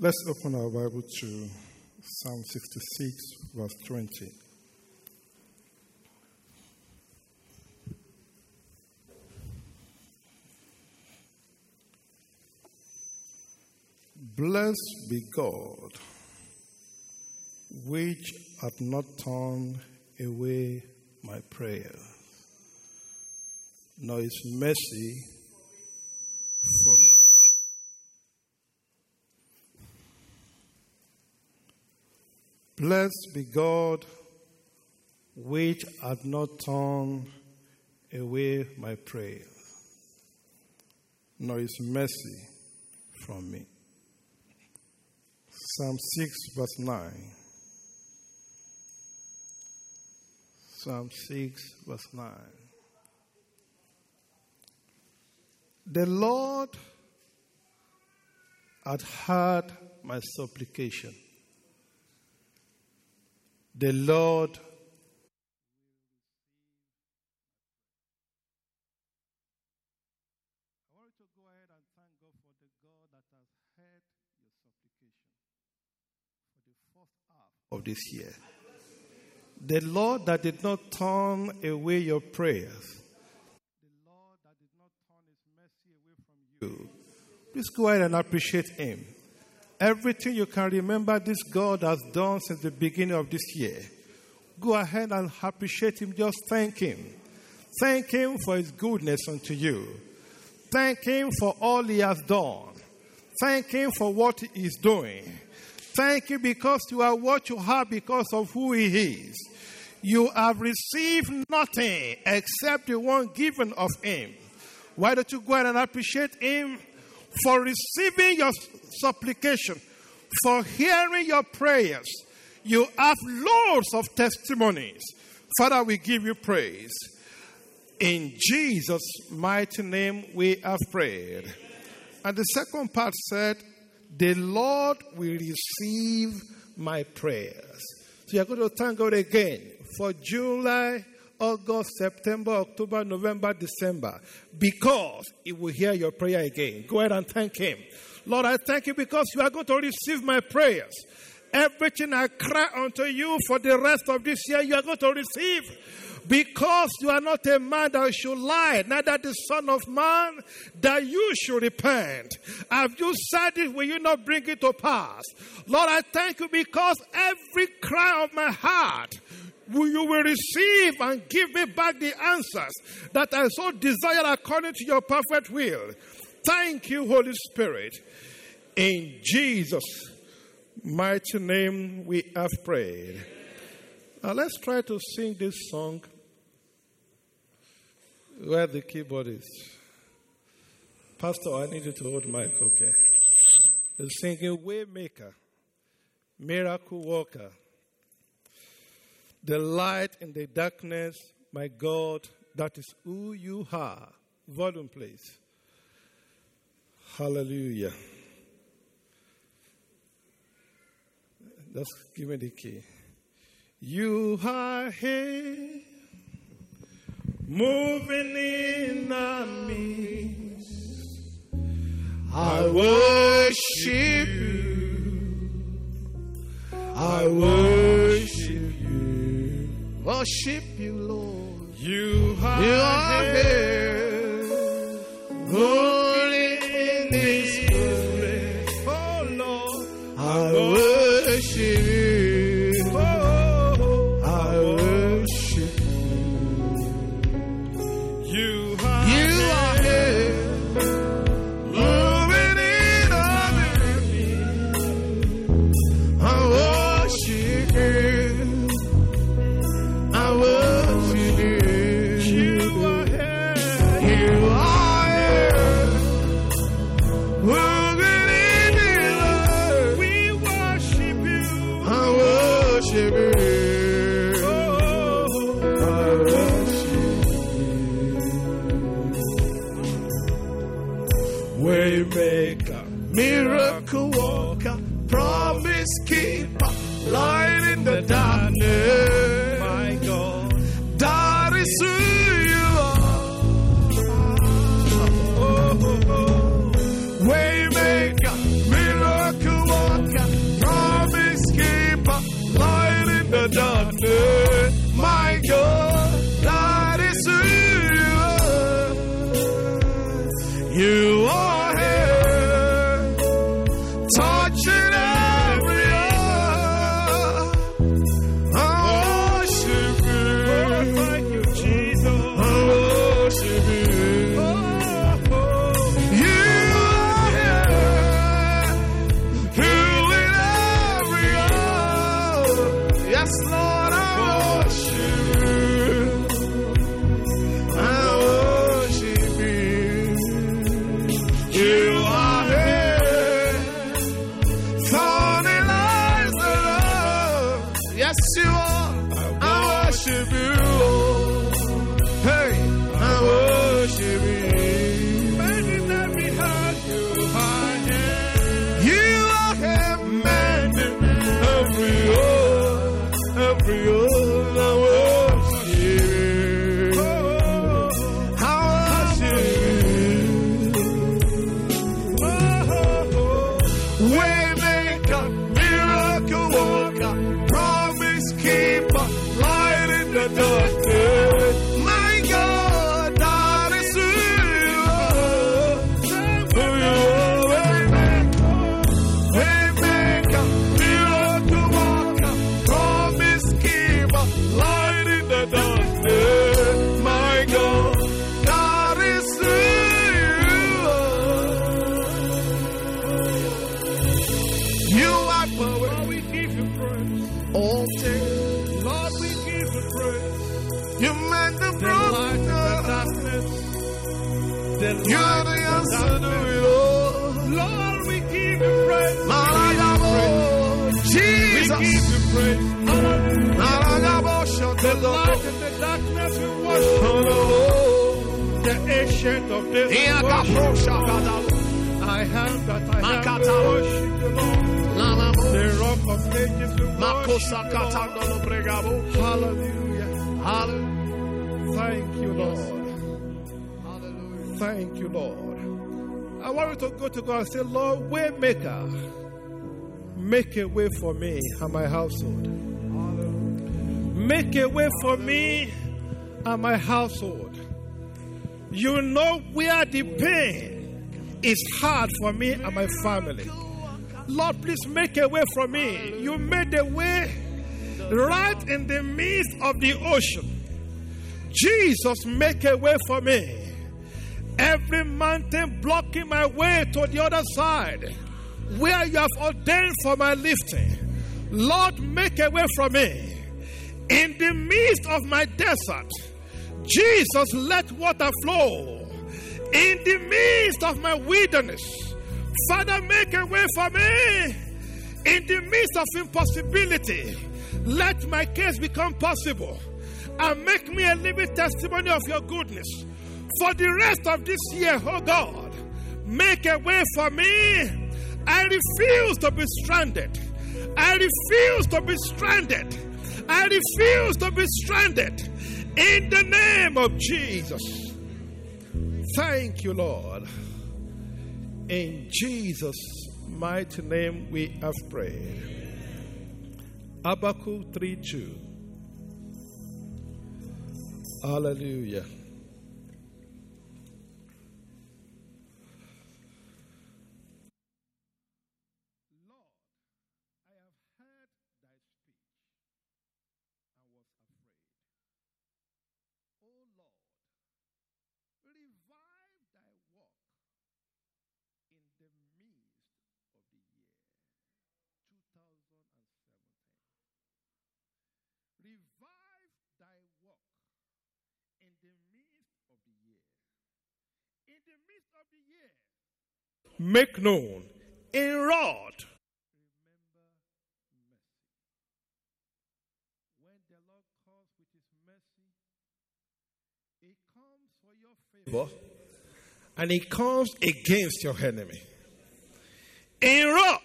Let's open our Bible to Psalm 66, verse 20. Blessed be God, which hath not turned away my prayer, nor his mercy Blessed be God, which hath not turned away my prayer, nor his mercy from me. Psalm 6, verse 9. Psalm 6, verse 9. The Lord had heard my supplication. The Lord I want you to go ahead and thank God for the God that has heard your supplication for the first half of this year. The Lord that did not turn away your prayers. The Lord that did not turn his mercy away from you. Please go ahead and appreciate him. Everything you can remember this God has done since the beginning of this year. Go ahead and appreciate him. Just thank him. Thank him for his goodness unto you. Thank him for all he has done. Thank him for what he is doing. Thank you because you are what you are because of who he is. You have received nothing except the one given of him. Why don't you go ahead and appreciate him for receiving your supplication, for hearing your prayers? You have loads of testimonies. Father, we give you praise. In Jesus' mighty name, we have prayed. And the second part said, The Lord will receive my prayers. So you're going to thank God again for July, August, September, October, November, December, because He will hear your prayer again. Go ahead and thank Him. Lord, I thank you because you are going to receive my prayers. Everything I cry unto you for the rest of this year, you are going to receive. Because you are not a man that should lie, neither the Son of Man that you should repent. Have you said it? Will you not bring it to pass? Lord, I thank you because every cry of my heart, you will receive and give me back the answers that I so desire according to your perfect will. Thank you, Holy Spirit. In Jesus' mighty name we have prayed. Now let's try to sing this song where the keyboard is. Pastor, I need you to hold mic, okay? We're singing Waymaker, Miracle Worker, the light in the darkness, my God, that is who you are. Volume, please. Hallelujah. Just give me the key. You are here, moving in our midst. I worship you. I worship you. Worship you, Lord. You are, you are here, moving in this place. Oh Lord, I worship you. I have that I have. Worship you, Lord. The rock of ages, Makosa worship Lord. Hallelujah. Hallelujah. Thank you, Lord. Hallelujah. Thank you, Lord. I want you to go to God and say, Lord, waymaker, make a way for me and my household. Make a way for me and my household. You know where the pain is hard for me and my family. Lord, please make a way for me. You made a way right in the midst of the ocean. Jesus, make a way for me. Every mountain blocking my way to the other side, where you have ordained for my lifting. Lord, make a way for me. In the midst of my desert, Jesus, let water flow. In the midst of my wilderness, Father, make a way for me. In the midst of impossibility, let my case become possible and make me a living testimony of your goodness. For the rest of this year, oh God, make a way for me. I refuse to be stranded. I refuse to be stranded. I refuse to be stranded. In the name of Jesus. Thank you, Lord. In Jesus' mighty name we have prayed. Habakkuk 3 2. Hallelujah. In the midst of the year, make known in rod. Remember mercy. When the Lord comes with his mercy, it comes for your favor and it comes against your enemy. In wrath,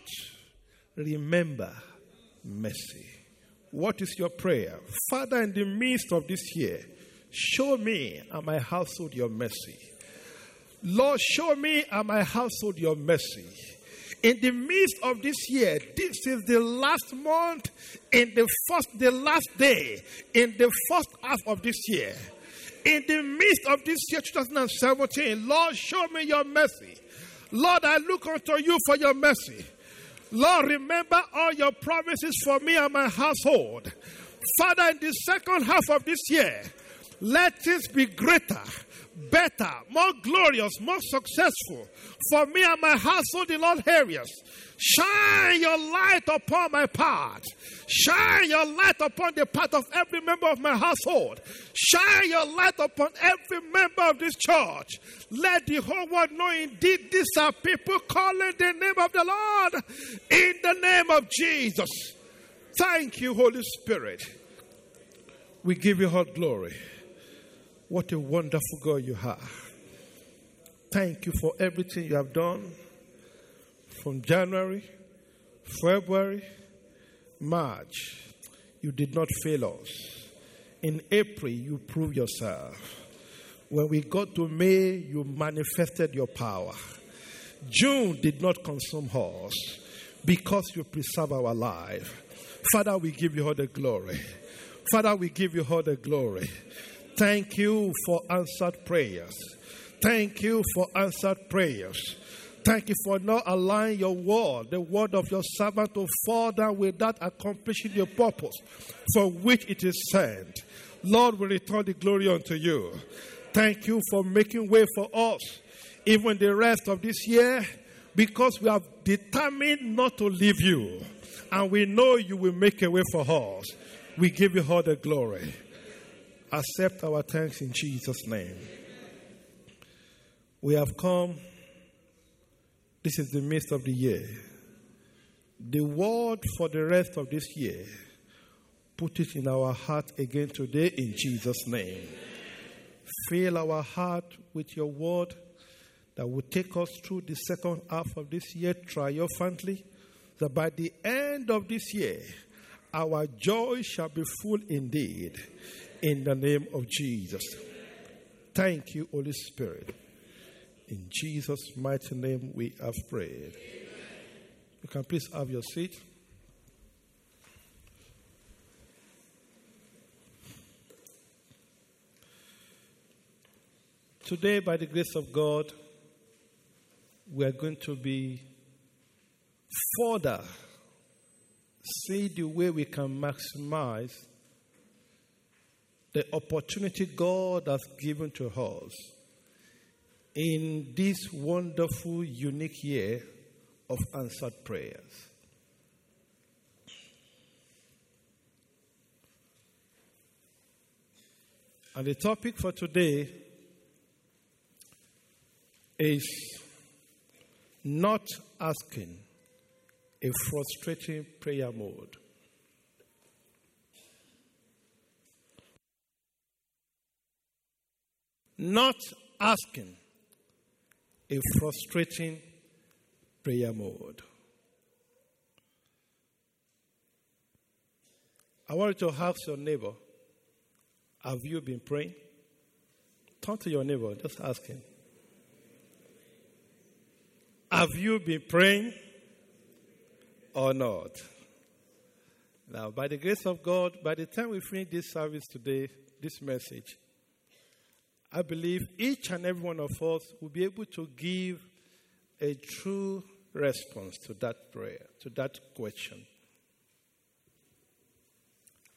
remember mercy. What is your prayer? Father, in the midst of this year, show me and my household your mercy. Lord, show me and my household your mercy. In the midst of this year, this is the last month, in the first, the last day, in the first half of this year. In the midst of this year, 2017, Lord, show me your mercy. Lord, I look unto you for your mercy. Lord, remember all your promises for me and my household. Father, in the second half of this year, let this be greater, better, more glorious, more successful for me and my household in all areas. Shine your light upon my path. Shine your light upon the path of every member of my household. Shine your light upon every member of this church. Let the whole world know indeed these are people calling the name of the Lord in the name of Jesus. Thank you, Holy Spirit. We give you all glory. What a wonderful God you are. Thank you for everything you have done from January, February, March. You did not fail us. In April, you proved yourself. When we got to May, you manifested your power. June did not consume us because you preserve our life. Father, we give you all the glory. Father, we give you all the glory. Thank you for answered prayers. Thank you for answered prayers. Thank you for not allowing your word, the word of your servant, to fall down without accomplishing your purpose for which it is sent. Lord, we return the glory unto you. Thank you for making way for us, even the rest of this year, because we have determined not to leave you. And we know you will make a way for us. We give you all the glory. Accept our thanks in Jesus' name. We have come this is the midst of the year. The word for the rest of this year, put it in our heart again today in Jesus' name. Fill our heart with your word that will take us through the second half of this year triumphantly, that by the end of this year, our joy shall be full indeed in the name of Jesus. Thank you, Holy Spirit. In Jesus' mighty name we have prayed. You can please have your seat. Today, by the grace of God, we are going to be further see the way we can maximize the opportunity God has given to us in this wonderful, unique year of answered prayers. And the topic for today is not asking a frustrating prayer mode. Not asking a frustrating prayer mode. I want you to ask your neighbor, have you been praying? Turn to your neighbor, just ask him. Have you been praying or not? Now, by the grace of God, by the time we finish this service today, this message, I believe each and every one of us will be able to give a true response to that prayer, to that question.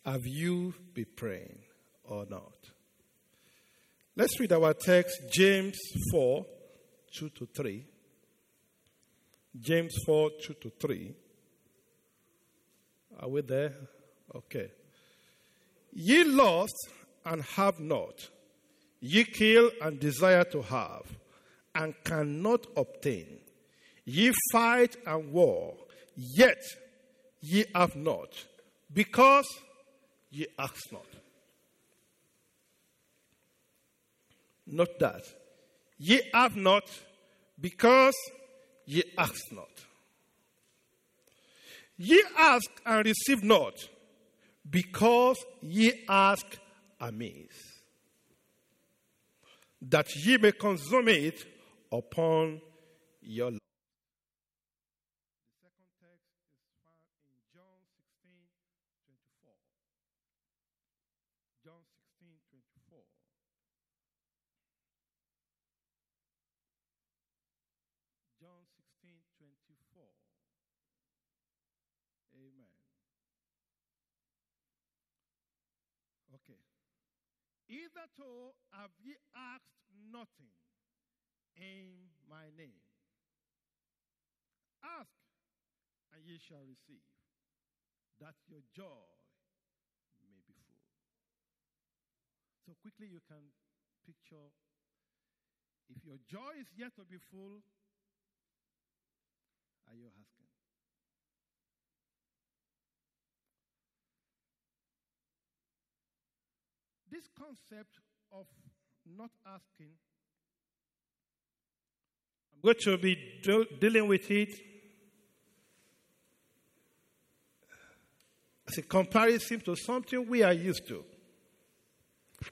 Have you been praying or not? Let's read our text, James 4 2 to 3. James 4 2 to 3. Are we there? Okay. Ye lost and have not Ye kill and desire to have, and cannot obtain. Ye fight and war, yet ye have not, because ye ask not. Not that. Ye have not, because ye ask not. Ye ask and receive not, because ye ask amiss that ye may consume it upon your life. The second text is found in John 16 24. John 16 24. John 16 24. Hitherto have ye asked nothing in my name. Ask, and ye shall receive, that your joy may be full. So quickly you can picture if your joy is yet to be full, are you asking? This concept of not asking, I'm going to be do- dealing with it as a comparison to something we are used to.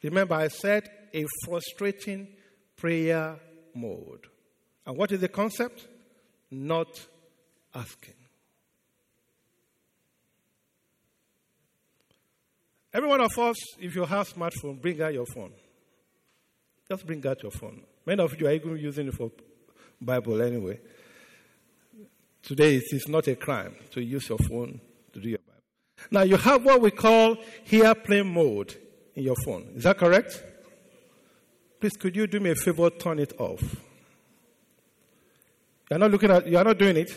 Remember, I said a frustrating prayer mode. And what is the concept? Not asking. Every one of us, if you have smartphone, bring out your phone. Just bring out your phone. Many of you are even using it for Bible anyway. Today it is not a crime to use your phone to do your Bible. Now you have what we call airplane mode in your phone. Is that correct? Please, could you do me a favor? Turn it off. You're not looking at, you're not doing it.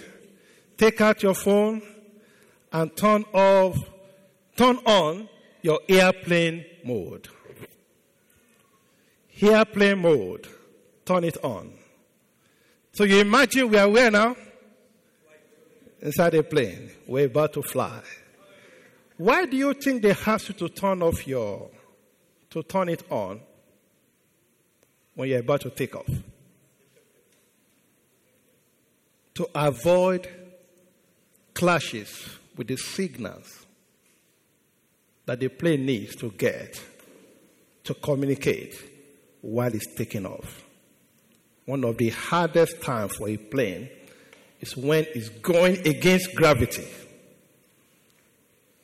Take out your phone and turn off, turn on your airplane mode. Airplane mode. Turn it on. So you imagine we are where now? Inside a plane. We're about to fly. Why do you think they ask you to turn off your, to turn it on when you're about to take off? To avoid clashes with the signals that the plane needs to get to communicate while it's taking off. One of the hardest times for a plane is when it's going against gravity.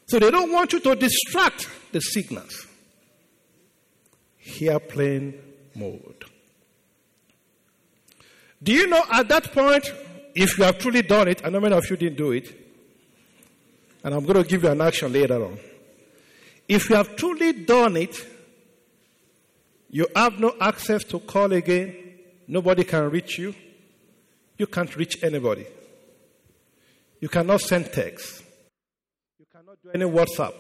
So they don't want you to distract the signals. Airplane mode. Do you know at that point, if you have truly done it, I know many of you didn't do it, and I'm going to give you an action later on. If you have truly done it, you have no access to call again, nobody can reach you, you can't reach anybody. You cannot send text. You cannot do any WhatsApp.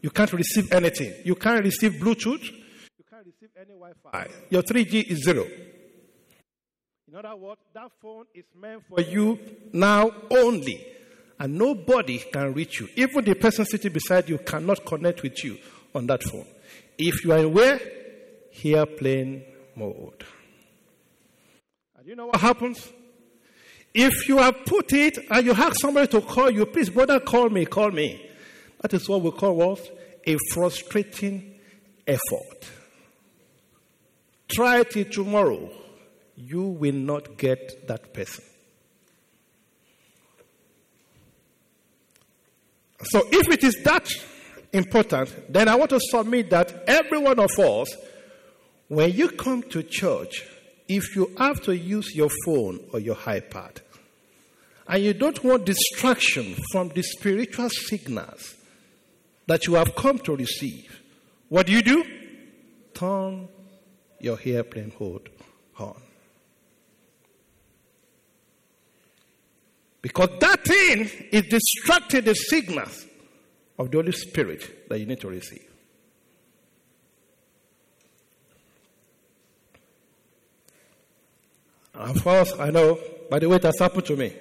You can't receive anything. You can't receive Bluetooth. You can't receive any Wi Fi. Your 3G is zero. In other words, that phone is meant for you now only. And nobody can reach you. Even the person sitting beside you cannot connect with you on that phone. If you are in where? Airplane mode. And you know what happens? If you have put it and you have somebody to call you, please, brother, call me, call me. That is what we call what? A frustrating effort. Try it tomorrow. You will not get that person. So if it is that important, then I want to submit that every one of us, when you come to church, if you have to use your phone or your iPad, and you don't want distraction from the spiritual signals that you have come to receive, what do you do? Turn your airplane mode on. Because that thing is distracting the signals of the Holy Spirit that you need to receive. Of course, I know, by the way, it has happened to me.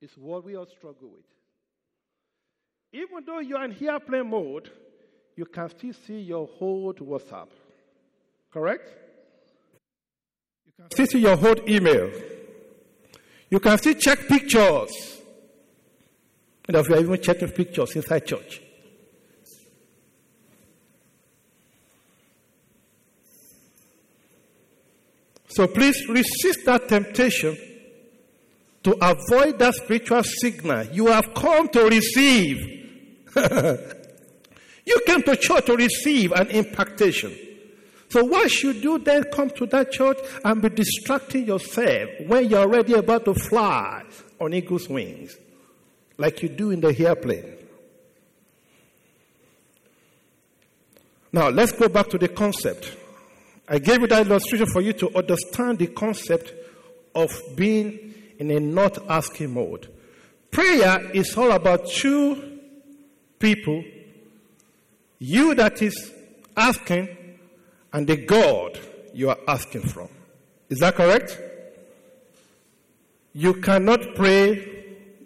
It's what we all struggle with. Even though you're in airplane mode, you can still see your whole WhatsApp. Correct? You can still see your whole email. You can still check pictures. And if you are even checking pictures inside church. So please resist that temptation to avoid that spiritual signal you have come to receive. you came to church to receive an impartation. So why should you then come to that church and be distracting yourself when you're already about to fly on eagle's wings, like you do in the airplane? Now, let's go back to the concept. I gave you that illustration for you to understand the concept of being in a not asking mode. Prayer is all about two people, you that is asking, and the God you are asking from. Is that correct? You cannot pray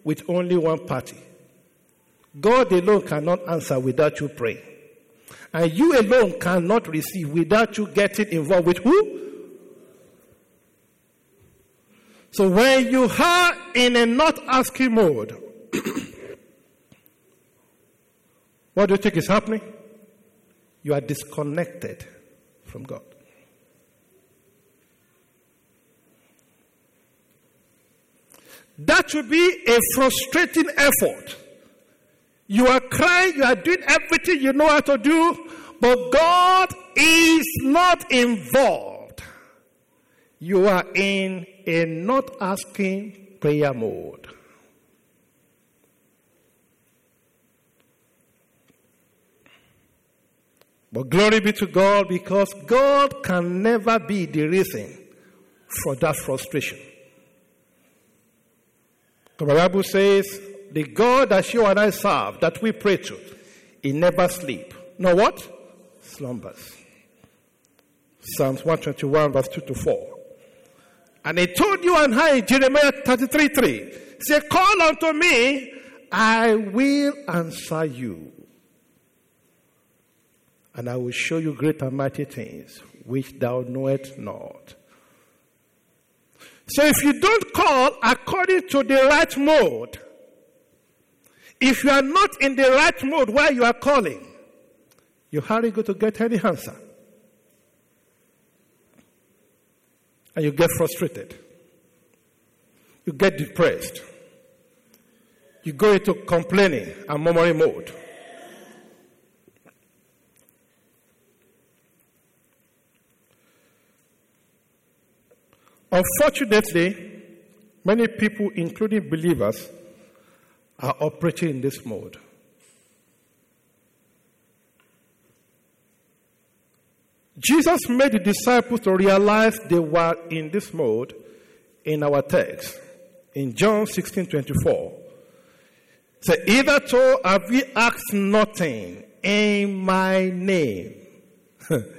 with only one party. God alone cannot answer without you praying. And you alone cannot receive without you getting involved with who? So when you are in a not asking mode, what do you think is happening? You are disconnected from God. That would be a frustrating effort. You are crying, you are doing everything you know how to do, but God is not involved. You are in a not asking prayer mode. But glory be to God because God can never be the reason for that frustration. The Bible says, the God that you and I serve, that we pray to, he never sleep. No what? Slumbers. Psalms 121 verse 2 to 4. And he told you and I Jeremiah 33 3, say, call unto me, I will answer you. And I will show you great and mighty things which thou knowest not. So if you don't call according to the right mode, if you are not in the right mode while you are calling, you're hardly go to get any answer. And you get frustrated. You get depressed. You go into complaining and murmuring mode. Unfortunately, many people, including believers, are operating in this mode. Jesus made the disciples to realize they were in this mode in our text in John 16 24. So, either so have we asked nothing in my name.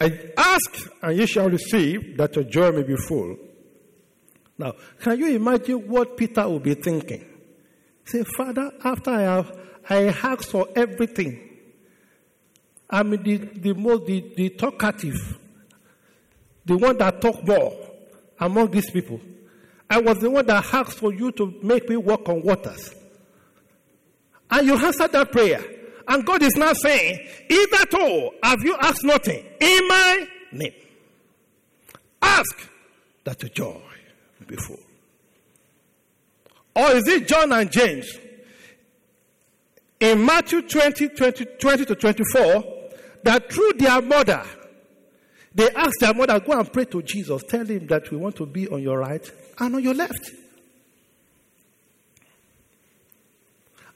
I ask and you shall receive that your joy may be full. Now, can you imagine what Peter would be thinking? Say, Father, after I have I asked for everything. I'm the, the most the, the talkative, the one that talk more among these people. I was the one that asked for you to make me walk on waters. And you answered that prayer. And God is now saying, all have you asked nothing in my name, ask that the joy be full. Or is it John and James? In Matthew 20, 20, 20 to 24, that through their mother, they asked their mother, Go and pray to Jesus. Tell him that we want to be on your right and on your left.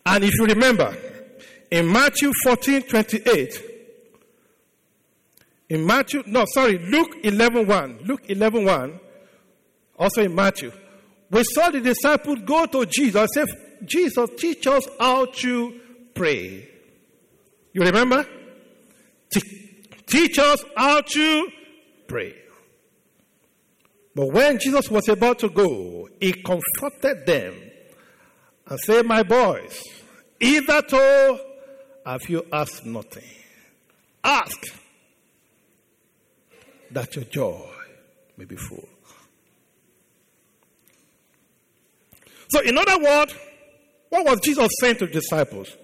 And if you remember, in Matthew 14 28, in Matthew, no, sorry, Luke 11 1, Luke 11 1, also in Matthew, we saw the disciples go to Jesus and say, Jesus, teach us how to pray. You remember? Teach us how to pray. But when Jesus was about to go, he comforted them and said, My boys, either to have you asked nothing? Ask that your joy may be full. So, in other words, what was Jesus saying to disciples?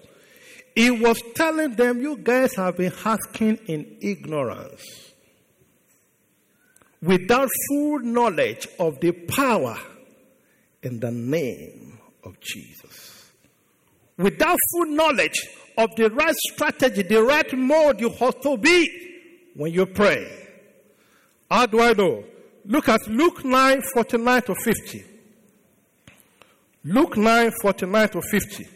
He was telling them, You guys have been asking in ignorance without full knowledge of the power in the name of Jesus. Without full knowledge of the right strategy, the right mode you have to be when you pray. How do I know? Look at Luke 9 49 to 50. Luke 9 49 to 50.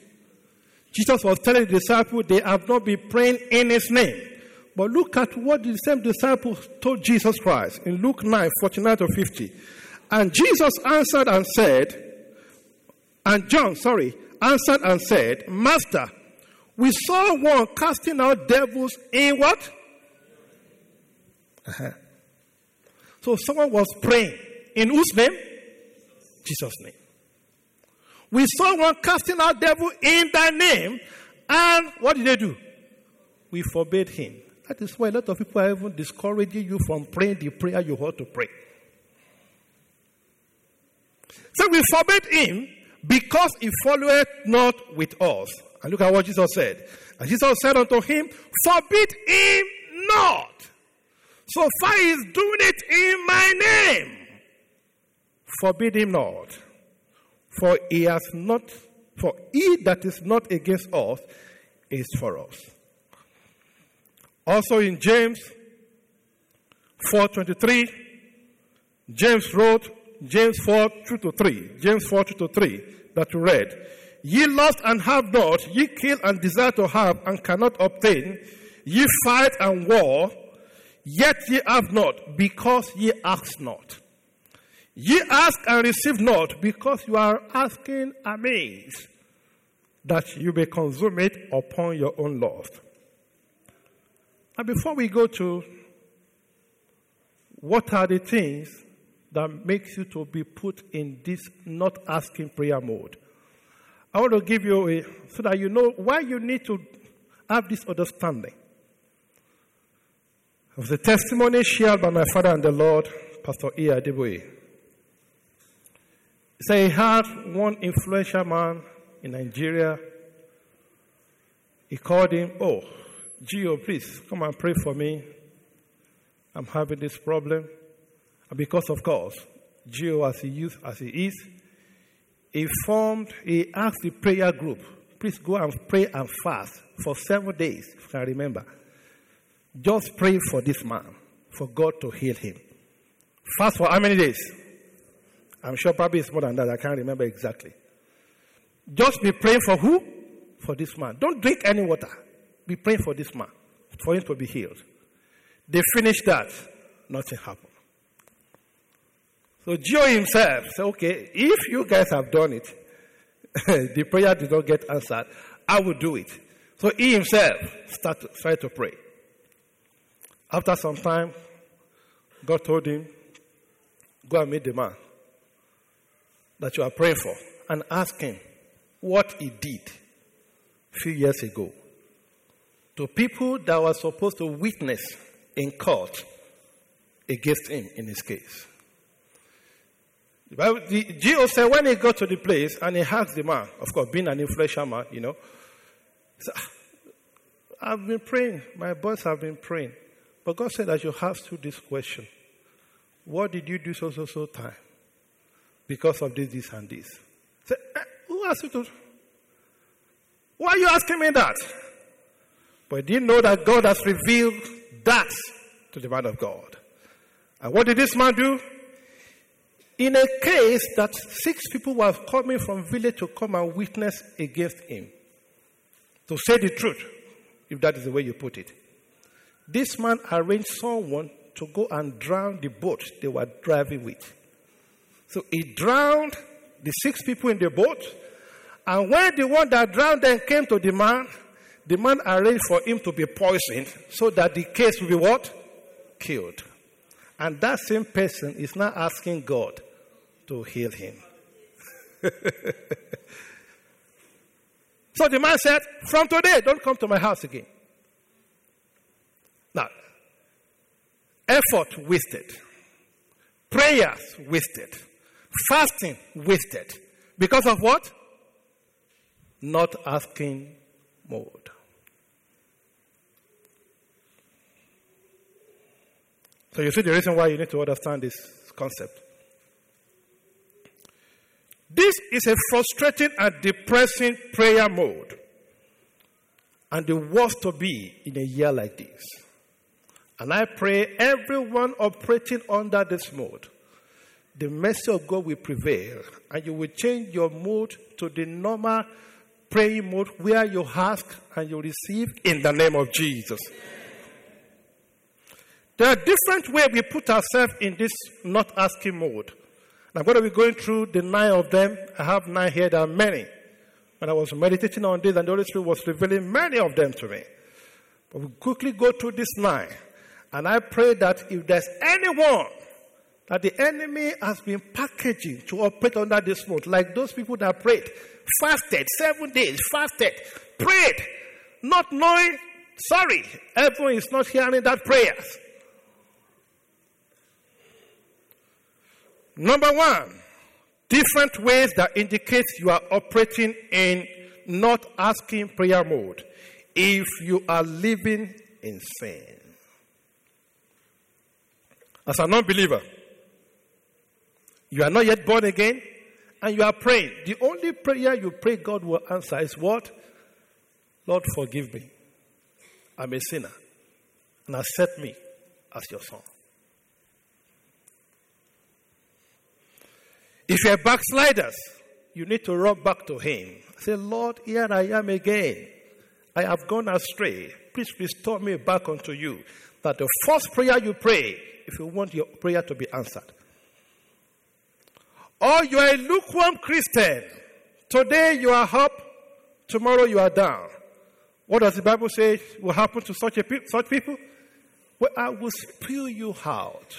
Jesus was telling the disciples they have not been praying in his name. But look at what the same disciples told Jesus Christ in Luke 9 49 to 50. And Jesus answered and said, and John, sorry, answered and said, Master, we saw one casting out devils in what? Uh-huh. So someone was praying. In whose name? Jesus' name. We saw one casting out devil in thy name, and what did they do? We forbade him. That is why a lot of people are even discouraging you from praying the prayer you ought to pray. So we forbade him because he followed not with us. And look at what Jesus said. And Jesus said unto him, Forbid him not. So far is doing it in my name. Forbid him not. For he has not, for he that is not against us is for us. Also in James 4.23, James wrote, James 4, 2 to 3, James 4, 2 to 3, that we read, Ye lust and have not, ye kill and desire to have and cannot obtain, ye fight and war, yet ye have not, because ye ask not. Ye ask and receive not, because you are asking amiss, that you may consume it upon your own lust. And before we go to what are the things that makes you to be put in this not asking prayer mode, I want to give you a so that you know why you need to have this understanding. Of the testimony shared by my father and the Lord, Pastor E. Adeboye. Said he had one influential man in Nigeria. He called him, Oh, G.O., please come and pray for me. I'm having this problem. And because, of course, G.O., as he, used, as he is, he formed, he asked the prayer group, please go and pray and fast for seven days, if I remember. Just pray for this man, for God to heal him. Fast for how many days? I'm sure probably it's more than that. I can't remember exactly. Just be praying for who? For this man. Don't drink any water. Be praying for this man, for him to be healed. They finished that. Nothing happened. So G.O. himself said, okay, if you guys have done it, the prayer did not get answered, I will do it. So he himself started, started to pray. After some time, God told him, go and meet the man that you are praying for and ask him what he did a few years ago to people that were supposed to witness in court against him in his case. Well, the G.O. said when he got to the place and he asked the man, of course, being an influential man, you know, said, ah, I've been praying. My boys have been praying. But God said I should ask you this question. What did you do so, so, so time? Because of this, this, and this. Said, eh, who asked you to? Why are you asking me that? But he didn't know that God has revealed that to the man of God. And what did this man do? In a case that six people were coming from village to come and witness against him, to say the truth, if that is the way you put it, this man arranged someone to go and drown the boat they were driving with. So he drowned the six people in the boat, and when the one that drowned them came to the man, the man arranged for him to be poisoned so that the case will be what? Killed. And that same person is now asking God to heal him. so the man said, From today, don't come to my house again. Now, effort wasted, prayers wasted, fasting wasted. Because of what? Not asking mode. So you see the reason why you need to understand this concept. This is a frustrating and depressing prayer mode. And the worst to be in a year like this. And I pray everyone operating under this mode, the mercy of God will prevail and you will change your mood to the normal praying mode where you ask and you receive in the name of Jesus. There are different ways we put ourselves in this not asking mode. And I'm going to be going through the nine of them. I have nine here, there are many. When I was meditating on this, and the Holy Spirit was revealing many of them to me. But we quickly go through this nine. And I pray that if there's anyone that the enemy has been packaging to operate under this mode, like those people that prayed, fasted seven days, fasted, prayed, not knowing, sorry, everyone is not hearing that prayers. Number one, different ways that indicates you are operating in not asking prayer mode. If you are living in sin. As a non-believer, you are not yet born again, and you are praying. The only prayer you pray God will answer is what? Lord, forgive me. I'm a sinner. And accept me as your son. If you're backsliders, you need to run back to Him. Say, Lord, here I am again. I have gone astray. Please restore me back unto you. That the first prayer you pray, if you want your prayer to be answered. Or you are a lukewarm Christian. Today you are up, tomorrow you are down. What does the Bible say will happen to such, a pe- such people? Well, I will spew you out.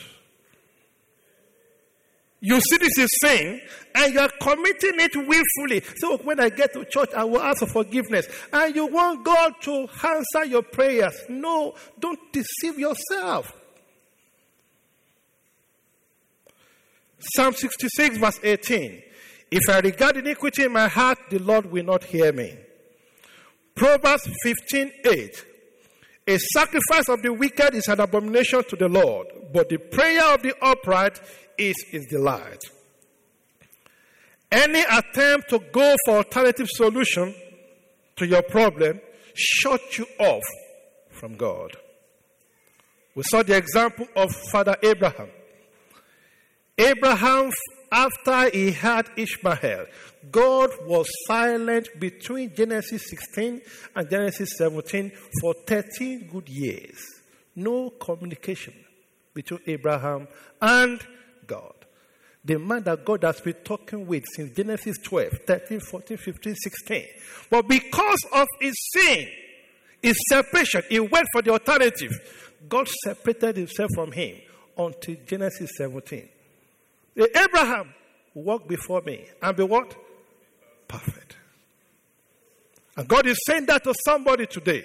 You see this is sin and you are committing it willfully. So when I get to church, I will ask for forgiveness. And you want God to answer your prayers. No, don't deceive yourself. Psalm 66 verse 18. If I regard iniquity in my heart, the Lord will not hear me. Proverbs 15 8. A sacrifice of the wicked is an abomination to the Lord, but the prayer of the upright is his delight. Any attempt to go for alternative solution to your problem shut you off from God. We saw the example of Father Abraham. Abraham, after he had Ishmael, God was silent between Genesis 16 and Genesis 17 for 13 good years. No communication between Abraham and God. The man that God has been talking with since Genesis 12, 13, 14, 15, 16. But because of his sin, his separation, he went for the alternative. God separated himself from him until Genesis 17. Abraham, walk before me and be what? Perfect. And God is saying that to somebody today.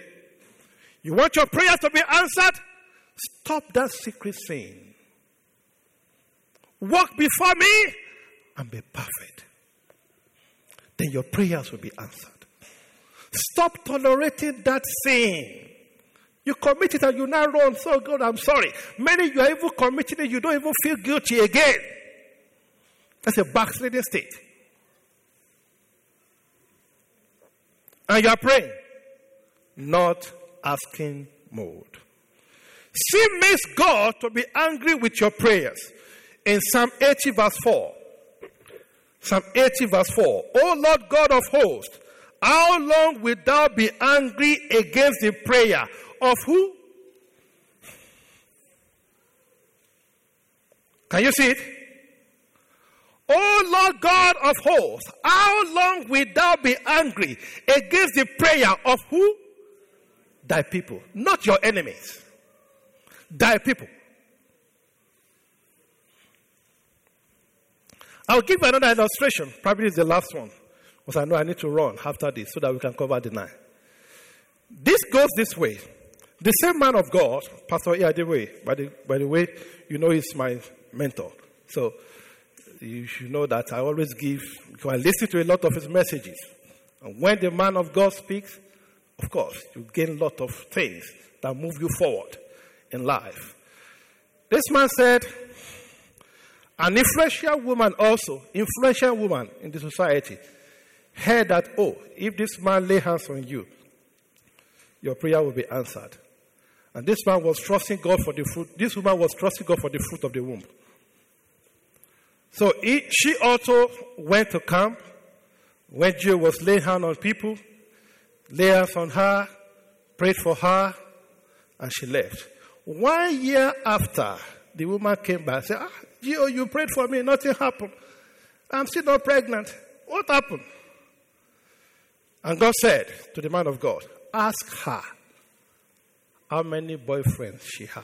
You want your prayer to be answered? Stop that secret sin. Walk before me and be perfect. Then your prayers will be answered. Stop tolerating that sin. You commit it and you now run. So God, I'm sorry. Many you are even committing it, you don't even feel guilty again. That's a backsliding state. And you are praying, not asking mode. Sin makes God to be angry with your prayers in Psalm 80, verse 4. Psalm 80, verse 4. O Lord God of hosts, how long wilt thou be angry against the prayer of who? Can you see it? O Lord God of hosts, how long wilt thou be angry against the prayer of who? Thy people, not your enemies. Thy people. I'll give another illustration. Probably it's the last one. Because I know I need to run after this so that we can cover the nine. This goes this way. The same man of God, Pastor Adeboye, by the, by the way, you know he's my mentor. So you should know that I always give, I listen to a lot of his messages. And when the man of God speaks, of course, you gain a lot of things that move you forward in life. This man said, an influential woman also, influential woman in the society, heard that, oh, if this man lay hands on you, your prayer will be answered. And this man was trusting God for the fruit. This woman was trusting God for the fruit of the womb. So he, she also went to camp, When G.O was laying hands on people, lay hands on her, prayed for her, and she left. One year after, the woman came back and said, ah, G.O, you prayed for me, nothing happened. I'm still not pregnant. What happened? And God said to the man of God, Ask her how many boyfriends she had.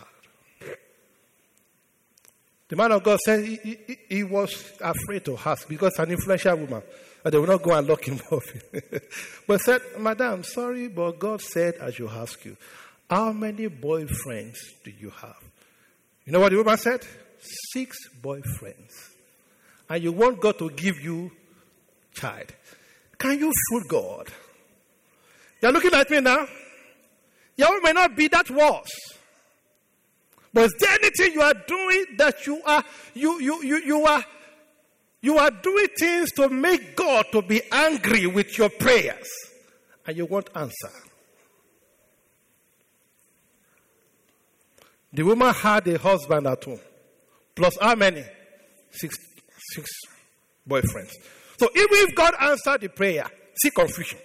The man of God said he, he, he was afraid to ask because an influential woman, and they will not go and lock him up. but said, Madam, sorry, but God said I should ask you, how many boyfriends do you have? You know what the woman said? Six boyfriends. And you want God to give you child. Can you fool God? You're looking at me now. Your may not be that worse. But is there anything you are doing that you are you you you, you are you are doing things to make God to be angry with your prayers and you won't answer. The woman had a husband at home. Plus how many? Six six boyfriends. So even if God answered the prayer, see confusion.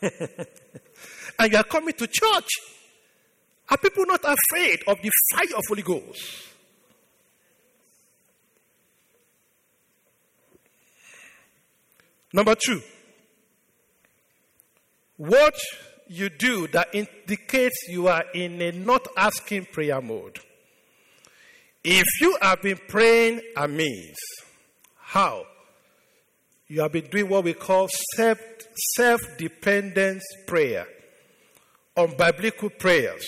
and you are coming to church. Are people not afraid of the fire of Holy Ghost? Number two, what you do that indicates you are in a not asking prayer mode. If you have been praying amiss, how? You have been doing what we call self dependence prayer, on biblical prayers,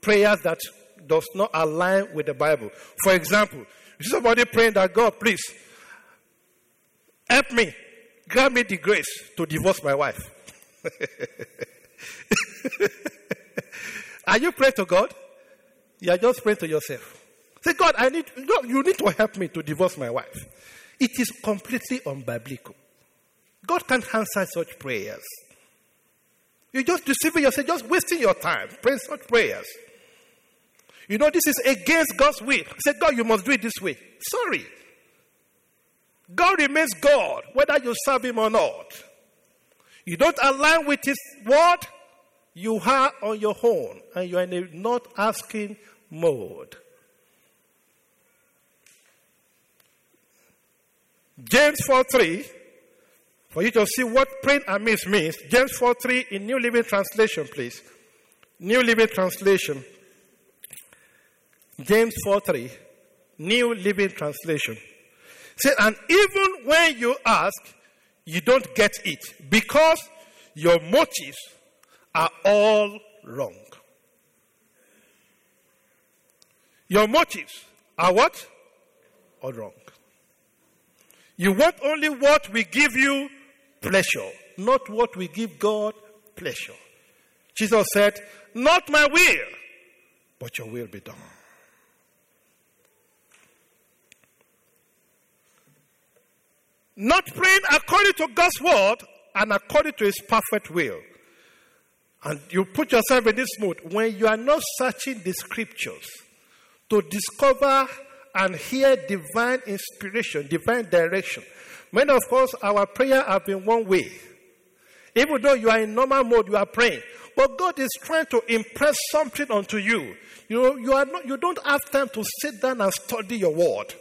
prayers that does not align with the Bible. For example, see somebody praying that God, please help me, grant me the grace to divorce my wife. are you praying to God? You are just praying to yourself. Say, God, I need God, you need to help me to divorce my wife. It is completely unbiblical. God can't answer such prayers. You're just deceiving yourself, just wasting your time praying such prayers. You know, this is against God's will. Say, God, you must do it this way. Sorry. God remains God, whether you serve Him or not. You don't align with His word, you are on your own, and you are in a not asking mode. James 4 3 for you to see what praying amiss means, James 4 3 in New Living Translation, please. New Living Translation. James 4 3. New Living Translation. Say, and even when you ask, you don't get it because your motives are all wrong. Your motives are what? All wrong. You want only what we give you pleasure, not what we give God pleasure. Jesus said, Not my will, but your will be done. Not praying according to God's word and according to his perfect will. And you put yourself in this mood when you are not searching the scriptures to discover and hear divine inspiration, divine direction. Many of us, our prayer have been one way. Even though you are in normal mode, you are praying. But God is trying to impress something onto you. You know, you are not, you don't have time to sit down and study your word.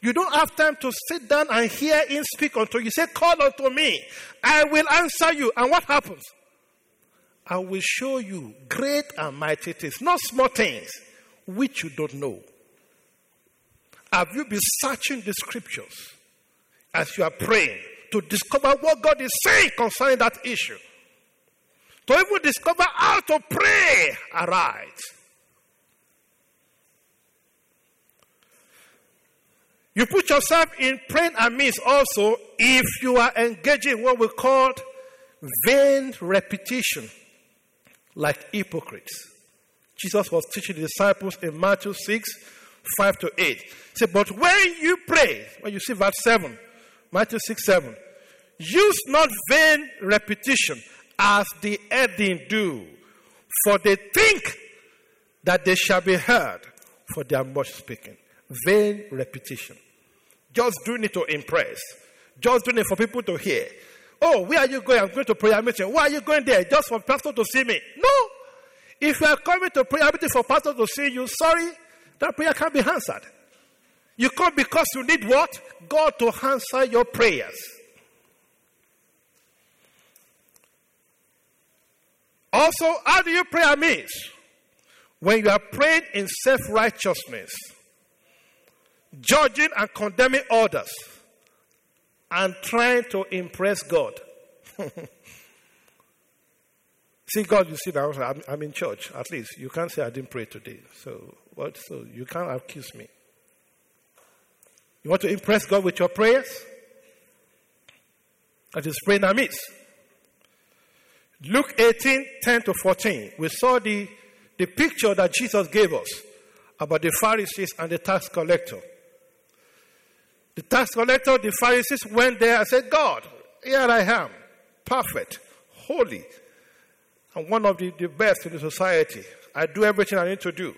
You don't have time to sit down and hear him speak unto you. Say, call unto me. I will answer you. And what happens? I will show you great and mighty things, not small things, which you don't know. Have you been searching the scriptures? as you are praying to discover what God is saying concerning that issue. To even discover how to pray aright. You put yourself in praying amiss also if you are engaging what we call vain repetition, like hypocrites. Jesus was teaching the disciples in Matthew 6, 5 to 8. He said, But when you pray, when you see verse 7, Matthew 6 7. Use not vain repetition as the heathen do, for they think that they shall be heard for their much speaking. Vain repetition. Just doing it to impress. just doing it for people to hear. Oh, where are you going? I'm going to prayer meeting. Why are you going there? Just for pastor to see me? No. If you are coming to prayer meeting for pastor to see you, sorry, that prayer can't be answered. You come because you need what? God to answer your prayers. Also, how do you pray amiss? When you are praying in self righteousness, judging and condemning others, and trying to impress God. see, God, you see now, I'm, I'm, in church. At least you can't say I didn't pray today. So So you can't accuse me. You want to impress God with your prayers? That is praying amiss. Luke 18, 10 to 14. We saw the, the picture that Jesus gave us about the Pharisees and the tax collector. The tax collector, the Pharisees went there and said, God, here I am, perfect, holy, and one of the, the best in the society. I do everything I need to do.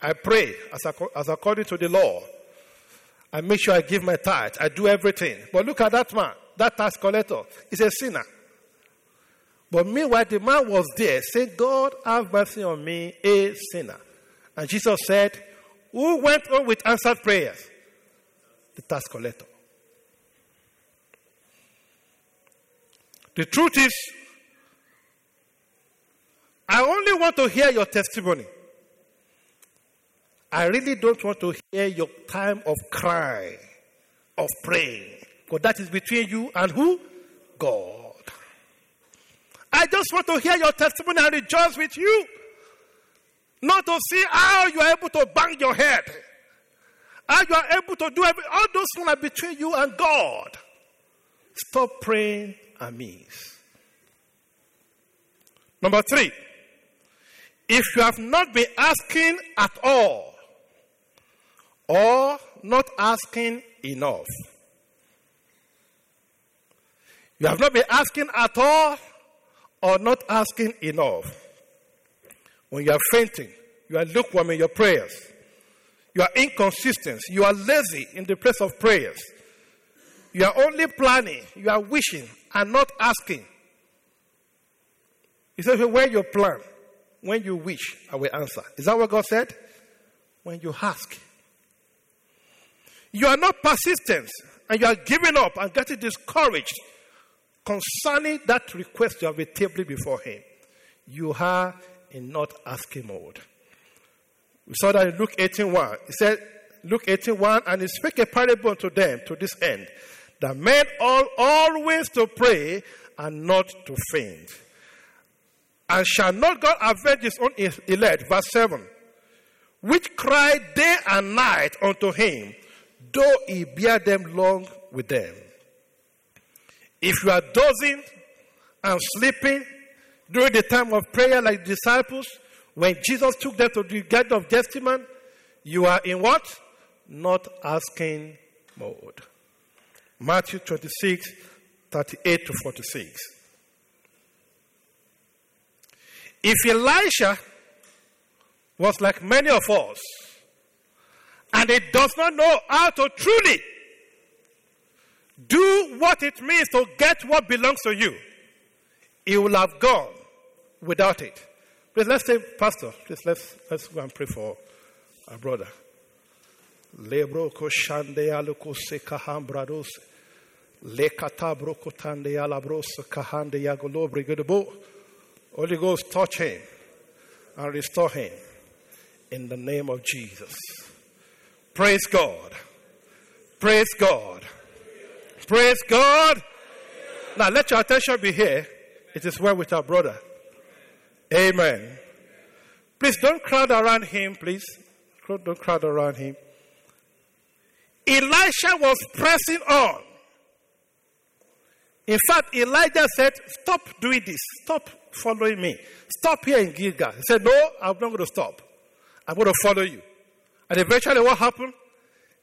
I pray as, as according to the law. I make sure I give my tithe. I do everything. But look at that man, that tax collector. He's a sinner. But meanwhile, the man was there saying, God, have mercy on me, a sinner. And Jesus said, Who went on with answered prayers? The tax collector. The truth is, I only want to hear your testimony. I really don't want to hear your time of cry, of praying. Because that is between you and who? God. I just want to hear your testimony and rejoice with you. Not to see how you are able to bang your head. How you are able to do everything. All those things are between you and God. Stop praying amiss. Number three, if you have not been asking at all, or not asking enough, you have not been asking at all, or not asking enough. When you are fainting, you are lukewarm in your prayers. You are inconsistent. You are lazy in the place of prayers. You are only planning. You are wishing and not asking. He said, when you plan, when you wish, I will answer. Is that what God said? When you ask. You are not persistent and you are giving up and getting discouraged concerning that request you have been tabling before him, you are in not asking mode. We saw that in Luke 18.1. He said, Luke 18.1, and he spake a parable to them to this end, that men ought always to pray and not to faint. And shall not God avenge his own elect? Verse 7. Which cry day and night unto him, though he bear them long with them. If you are dozing and sleeping during the time of prayer, like the disciples, when Jesus took them to the Garden of Gethsemane, you are in what? Not asking mode. Matthew 26, 38 to 46. If Elisha was like many of us, and it does not know how to truly do what it means to get what belongs to you. He will have gone without it. Please let's say, Pastor, please let's let's go and pray for our brother. Lebro koshande aluko se kaham brados. Lekata brokotande alabros. Holy Ghost, touch him and restore him in the name of Jesus. Praise God. Praise God. Praise God. Now let your attention be here. It is well with our brother. Amen. Please don't crowd around him, please. Don't crowd around him. Elisha was pressing on. In fact, Elijah said, Stop doing this. Stop following me. Stop here in Gilgal. He said, No, I'm not going to stop. I'm going to follow you. And eventually, what happened?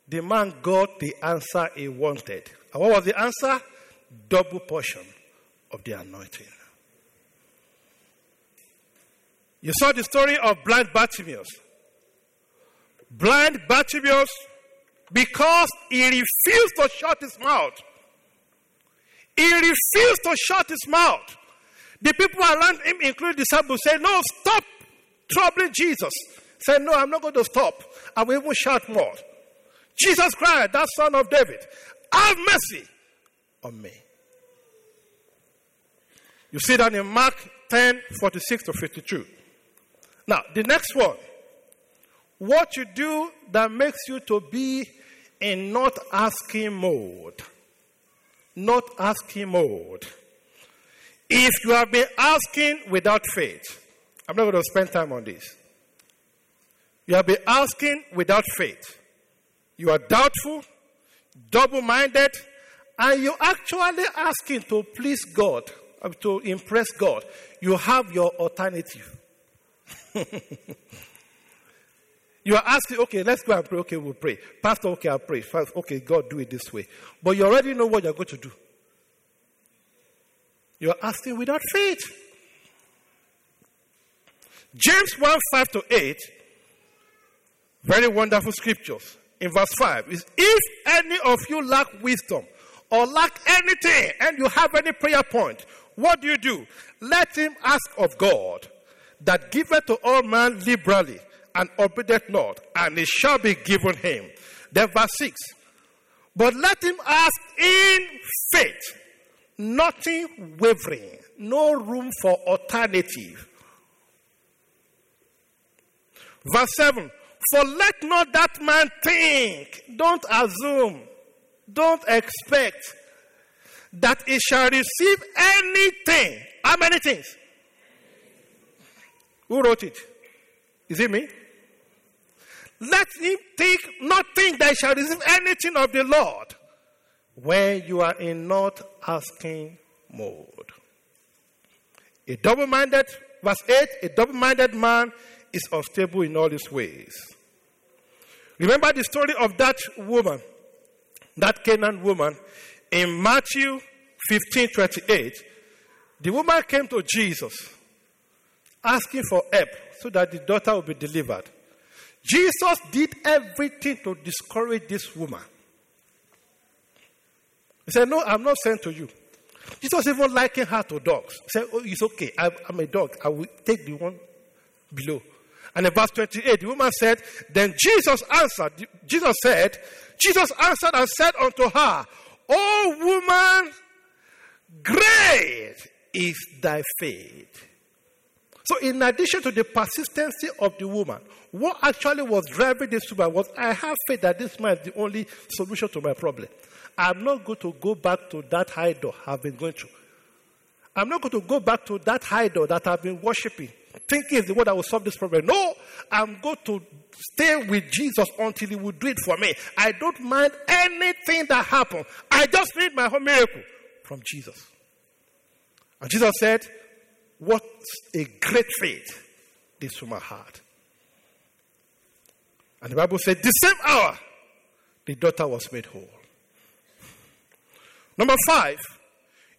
The man got the answer he wanted. And what was the answer? Double portion of the anointing. You saw the story of blind Bartimaeus. Blind Bartimaeus, because he refused to shut his mouth He refused to shut his mouth. The people around him, including the disciples, said, No, stop troubling Jesus. Said, No, I'm not going to stop. I will even shout more. Jesus Christ, That son of David, have mercy on me. You see that in Mark 10 46 to 52. Now, the next one. What you do that makes you to be in not asking mode. Not asking mode. If you have been asking without faith, I'm not going to spend time on this. You have been asking without faith. You are doubtful, double minded, and you're actually asking to please God, uh, to impress God. You have your alternative. you are asking, okay, let's go and pray. Okay, we'll pray. Pastor, okay, I'll pray. Okay, God, do it this way. But you already know what you're going to do. You're asking without faith. James 1 5 to 8, very wonderful scriptures. In verse 5 is if any of you lack wisdom or lack anything and you have any prayer point, what do you do? Let him ask of God that giveth to all men liberally and upbraideth not, and it shall be given him. Then verse 6. But let him ask in faith, nothing wavering, no room for alternative. Verse 7 For let not that man think, don't assume, don't expect that he shall receive anything. How many things? Who wrote it? Is it me? Let him think, not think that he shall receive anything of the Lord when you are in not asking mode. A double minded, verse 8, a double minded man is unstable in all his ways. Remember the story of that woman, that Canaan woman, in Matthew 15 28. The woman came to Jesus asking for help so that the daughter would be delivered. Jesus did everything to discourage this woman. He said, No, I'm not sent to you. Jesus even likened her to dogs. He said, Oh, it's okay. I, am a dog. I will take the one below. And in verse 28, the woman said, Then Jesus answered, Jesus said, Jesus answered and said unto her, O woman, great is thy faith. So, in addition to the persistency of the woman, what actually was driving this woman was I have faith that this man is the only solution to my problem. I'm not going to go back to that idol I've been going to. I'm not going to go back to that idol that I've been worshiping, thinking is the one that will solve this problem. No, I'm going to stay with Jesus until He will do it for me. I don't mind anything that happens. I just need my whole miracle from Jesus. And Jesus said, What a great faith this woman had. And the Bible said, The same hour, the daughter was made whole. Number five,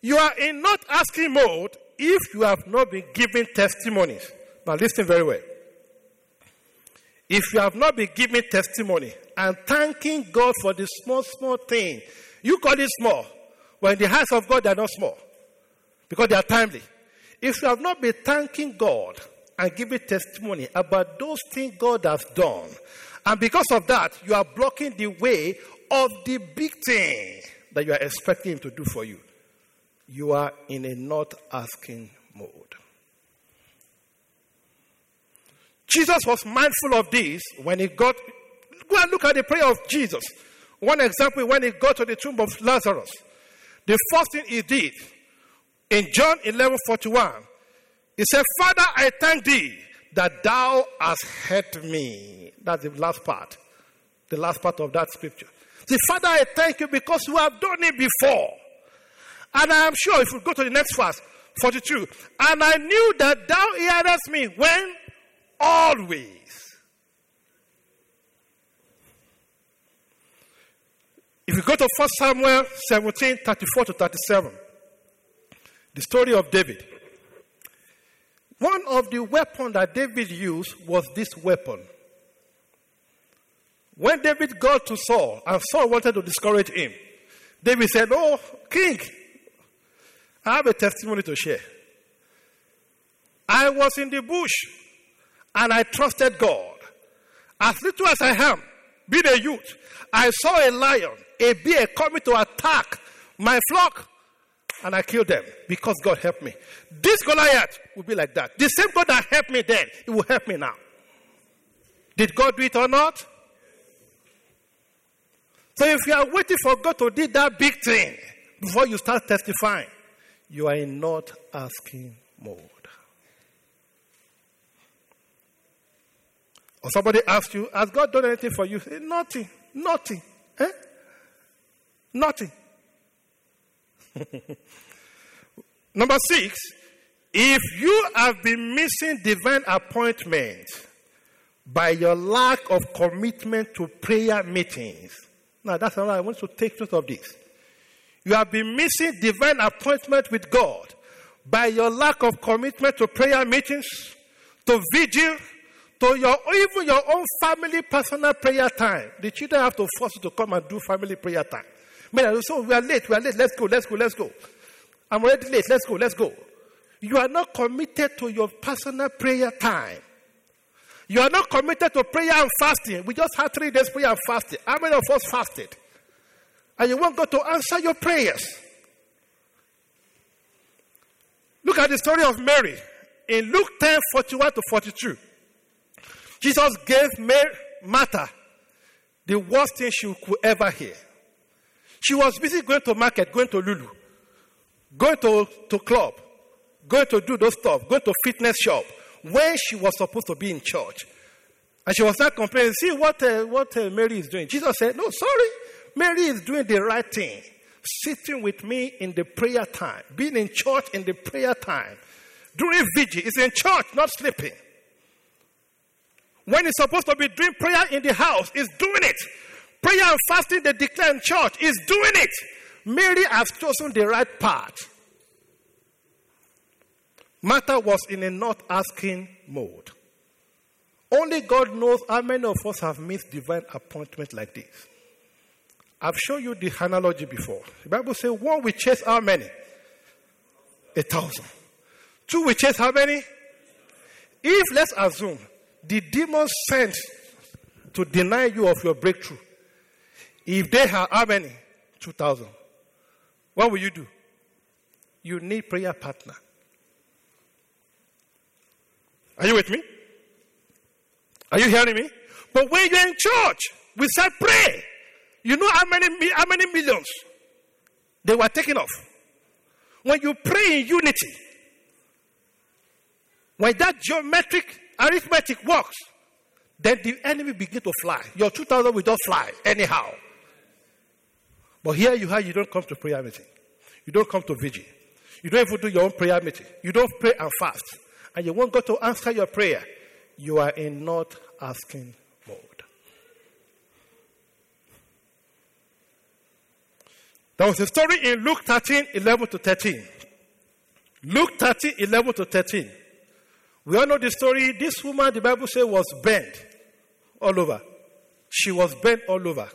you are in not asking mode if you have not been giving testimonies. Now, listen very well. If you have not been giving testimony and thanking God for the small, small thing, you call it small. But in the hands of God, they are not small because they are timely. If you have not been thanking God and giving testimony about those things God has done, and because of that, you are blocking the way of the big thing that you are expecting Him to do for you, you are in a not asking mode. Jesus was mindful of this when he got. Go and look at the prayer of Jesus. One example when he got to the tomb of Lazarus. The first thing he did in John 11 41, he said, Father, I thank thee that thou hast heard me. That's the last part. The last part of that scripture. Say, Father, I thank you because you have done it before. And I am sure if we go to the next verse, 42, and I knew that thou hearest me when always. If you go to 1 Samuel 17, 34 to 37, the story of David. One of the weapons that David used was this weapon. When David got to Saul, and Saul wanted to discourage him, David said, Oh, king, I have a testimony to share. I was in the bush and I trusted God. As little as I am, being a youth, I saw a lion, a bear coming to attack my flock and I killed them because God helped me. This Goliath will be like that. The same God that helped me then, it will help me now. Did God do it or not? So if you are waiting for God to do that big thing before you start testifying, you are not asking mode. Or somebody asks you, Has God done anything for you? Say, nothing. Nothing. Eh? Nothing. Number six, if you have been missing divine appointment by your lack of commitment to prayer meetings, now that's all I want to take note of this. You have been missing divine appointment with God by your lack of commitment to prayer meetings, to vigil, to your even your own family personal prayer time. The children have to force you to come and do family prayer time. Man, so oh, we are late, we are late, let's go, let's go, let's go. I'm already late, let's go, let's go. You are not committed to your personal prayer time. You are not committed to prayer and fasting. We just had three days prayer and fasting. How many of us fasted? And you want God to answer your prayers. Look at the story of Mary in Luke 10 41 to 42. Jesus gave Mary, Martha the worst thing she could ever hear. She was busy going to market, going to Lulu, going to, to club, going to do those stuff, going to fitness shop, when she was supposed to be in church. And she was not complaining, see what, uh, what uh, Mary is doing. Jesus said, no, sorry. Mary is doing the right thing. Sitting with me in the prayer time, being in church in the prayer time, during vigil, is in church, not sleeping. When he's supposed to be doing prayer in the house, is doing it. Prayer and fasting, they declare in church, is doing it. Mary has chosen the right path. Martha was in a not asking mode. Only God knows how many of us have missed divine appointment like this. I've shown you the analogy before. The Bible says one will chase how many? A thousand. Two will chase how many? If, let's assume, the demons sent to deny you of your breakthrough, if they have how many? 2,000. What will you do? You need prayer partner. Are you with me? Are you hearing me? But when you're in church, we say pray. You know how many how many millions they were taken off? When you pray in unity, when that geometric arithmetic works, then the enemy begin to fly. Your 2000 will just fly anyhow. But here you have, you don't come to prayer meeting. You don't come to vigil. You don't even do your own prayer meeting. You don't pray and fast. And you want God to answer your prayer. You are in not asking mode. There was a story in Luke 13, 11 to 13. Luke 13, 11 to 13. We all know the story. This woman, the Bible says, was bent all over. She was bent all over.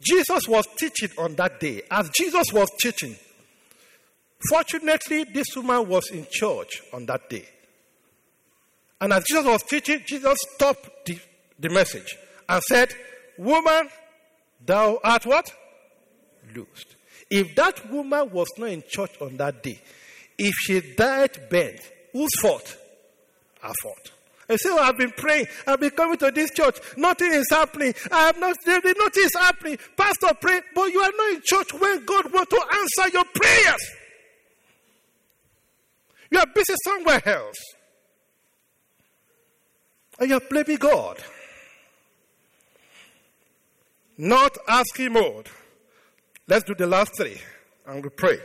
Jesus was teaching on that day. As Jesus was teaching, fortunately, this woman was in church on that day. And as Jesus was teaching, Jesus stopped the, the message and said, Woman, thou art what? Loosed. If that woman was not in church on that day, if she died bent, whose fault? Our fault. I say, oh, I've been praying. I've been coming to this church. Nothing is happening. I have not, nothing is happening. Pastor, pray. But you are not in church when God wants to answer your prayers. You are busy somewhere else. And you're blaming God. Not asking mode. Let's do the last three and we pray.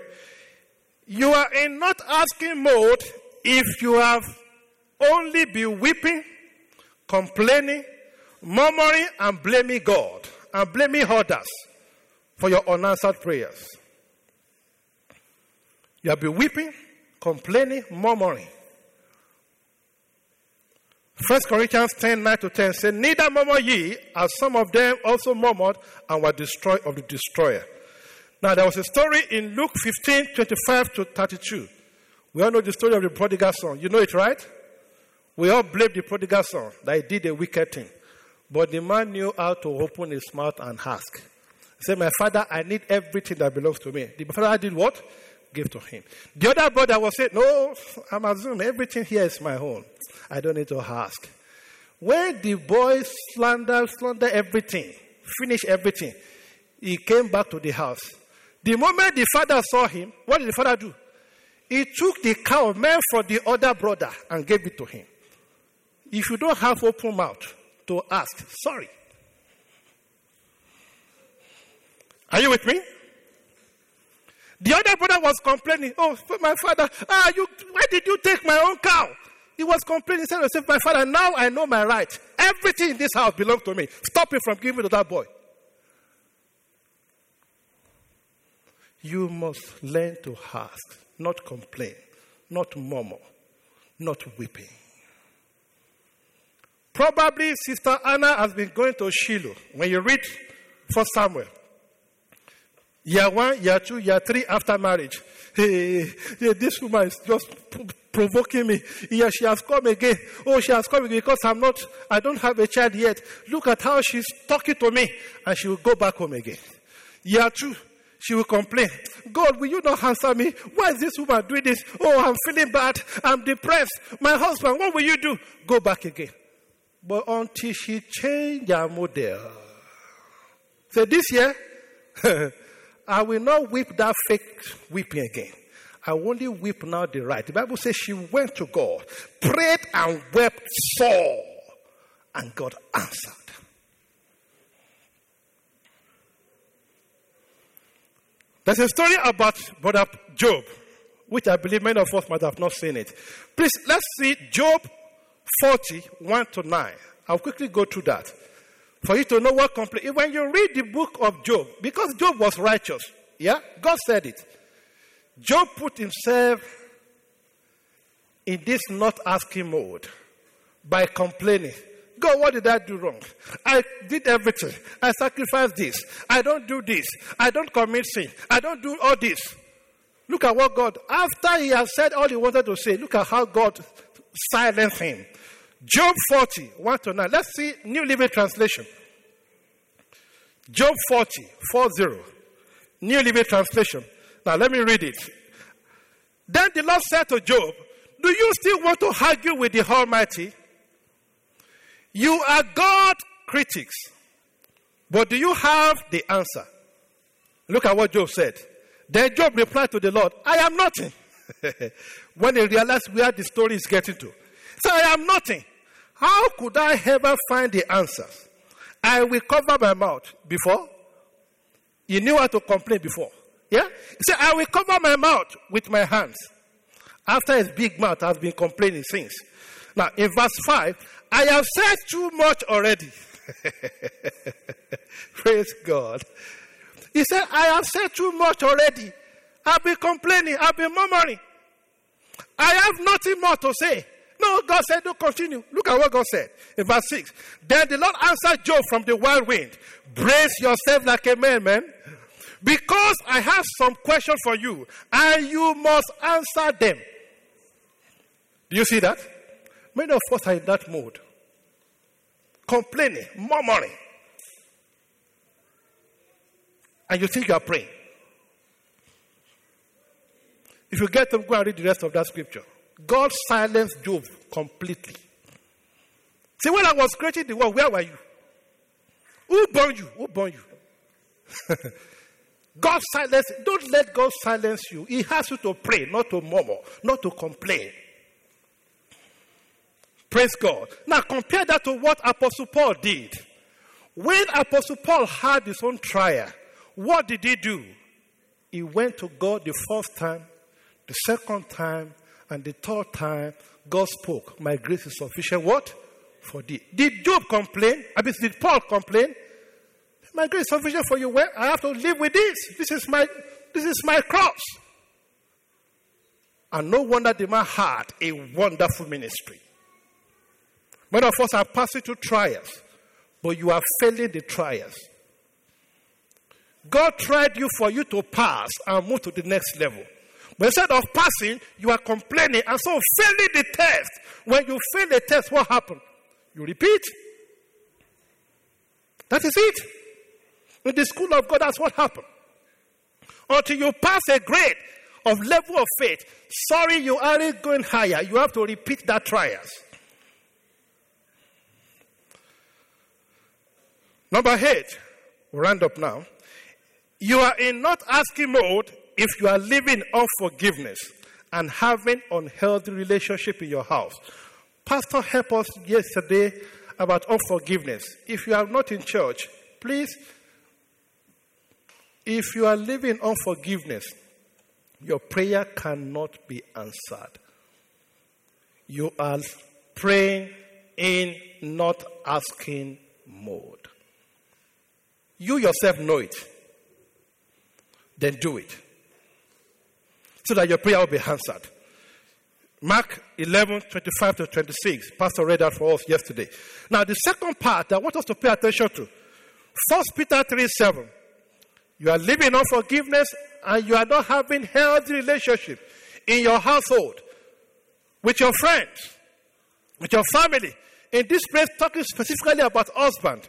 You are in not asking mode if you have only been weeping, complaining, murmuring, and blaming God and blaming others for your unanswered prayers. You have been weeping, complaining, murmuring. 1 Corinthians 10 9 to 10 says, Neither murmur ye, as some of them also murmured and were destroyed of the destroyer. Now, there was a story in Luke 15 25 to 32. We all know the story of the prodigal son. You know it, right? We all blame the prodigal son that he did a wicked thing. But the man knew how to open his mouth and ask. He said, My father, I need everything that belongs to me. The father did what? Give to him. The other brother was saying, No, I'm assuming everything here is my own. I don't need to ask. When the boy slander, slander everything, finish everything, he came back to the house. The moment the father saw him, what did the father do? He took the cow meant for the other brother and gave it to him. If you don't have open mouth to ask, sorry. Are you with me? The other brother was complaining, Oh, my father, ah, you, why did you take my own cow? He was complaining, he said, My father, now I know my right. Everything in this house belongs to me. Stop me from giving it to that boy. You must learn to ask, not complain, not murmur, not weeping. Probably Sister Anna has been going to Shiloh. When you read for Samuel, year one, year two, year three after marriage. Hey, hey, this woman is just provoking me. Yeah, she has come again. Oh, she has come again because I'm not, I don't have a child yet. Look at how she's talking to me. And she will go back home again. Year two, she will complain. God, will you not answer me? Why is this woman doing this? Oh, I'm feeling bad. I'm depressed. My husband, what will you do? Go back again. But until she changed her model. So this year, I will not weep that fake weeping again. I only weep now the right. The Bible says she went to God, prayed and wept sore, and God answered. There's a story about Brother Job, which I believe many of us might have not seen it. Please, let's see Job 40, 1 to 9. I'll quickly go through that. For you to know what complaint. When you read the book of Job, because Job was righteous, yeah, God said it. Job put himself in this not asking mode by complaining. God, what did I do wrong? I did everything. I sacrificed this. I don't do this. I don't commit sin. I don't do all this. Look at what God, after he has said all he wanted to say, look at how God silenced him. Job 40, 1 to 9. Let's see New Living Translation. Job 40, 4 0. New Living Translation. Now let me read it. Then the Lord said to Job, Do you still want to argue with the Almighty? You are God critics, but do you have the answer? Look at what Job said. Then Job replied to the Lord, I am nothing. when he realized where the story is getting to. So I am nothing. How could I ever find the answers? I will cover my mouth before. You knew how to complain before. Yeah? He said, I will cover my mouth with my hands. After his big mouth has been complaining since. Now, in verse 5, I have said too much already. Praise God. He said, I have said too much already. I've been complaining. I've been murmuring. I have nothing more to say. No, God said, don't continue. Look at what God said in verse 6. Then the Lord answered Job from the whirlwind. Brace yourself like a man, man. Because I have some questions for you, and you must answer them. Do you see that? Many of us are in that mode. Complaining, murmuring. And you think you are praying. If you get them, go and read the rest of that scripture. God silenced Job completely. See, when I was creating the world, where were you? Who born you? Who born you? God silence. Don't let God silence you. He has you to pray, not to murmur, not to complain. Praise God. Now compare that to what Apostle Paul did. When Apostle Paul had his own trial, what did he do? He went to God the first time, the second time, and the third time. God spoke, My grace is sufficient. What? For thee. Did Job complain? I mean, did Paul complain? My grace is sufficient for you. Well, I have to live with this. This is my this is my cross. And no wonder the man had a wonderful ministry. Many of us are passing through trials, but you are failing the trials. God tried you for you to pass and move to the next level. But instead of passing, you are complaining and so failing the test. When you fail the test, what happened? You repeat. That is it. In the school of God, that's what happened. Until you pass a grade of level of faith, sorry, you aren't going higher. You have to repeat that trials. Number eight, we'll round up now. You are in not asking mode if you are living unforgiveness and having unhealthy relationship in your house. Pastor helped us yesterday about unforgiveness. If you are not in church, please, if you are living unforgiveness, your prayer cannot be answered. You are praying in not asking mode. You yourself know it. Then do it. So that your prayer will be answered. Mark 11, 25 to 26. Pastor read that for us yesterday. Now, the second part I want us to pay attention to First Peter 3 7. You are living on forgiveness and you are not having healthy relationship in your household, with your friends, with your family. In this place, talking specifically about husband.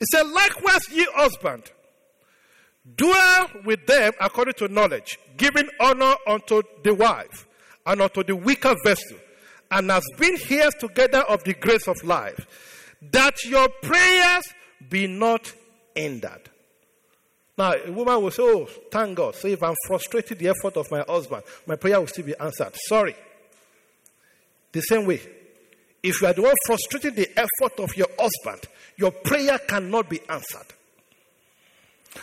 It said, likewise, ye husband, dwell with them according to knowledge, giving honor unto the wife and unto the weaker vessel, and as being heirs together of the grace of life, that your prayers be not hindered. Now, a woman will say, Oh, thank God. So if I'm frustrated the effort of my husband, my prayer will still be answered. Sorry. The same way, if you are the one frustrating the effort of your husband, your prayer cannot be answered.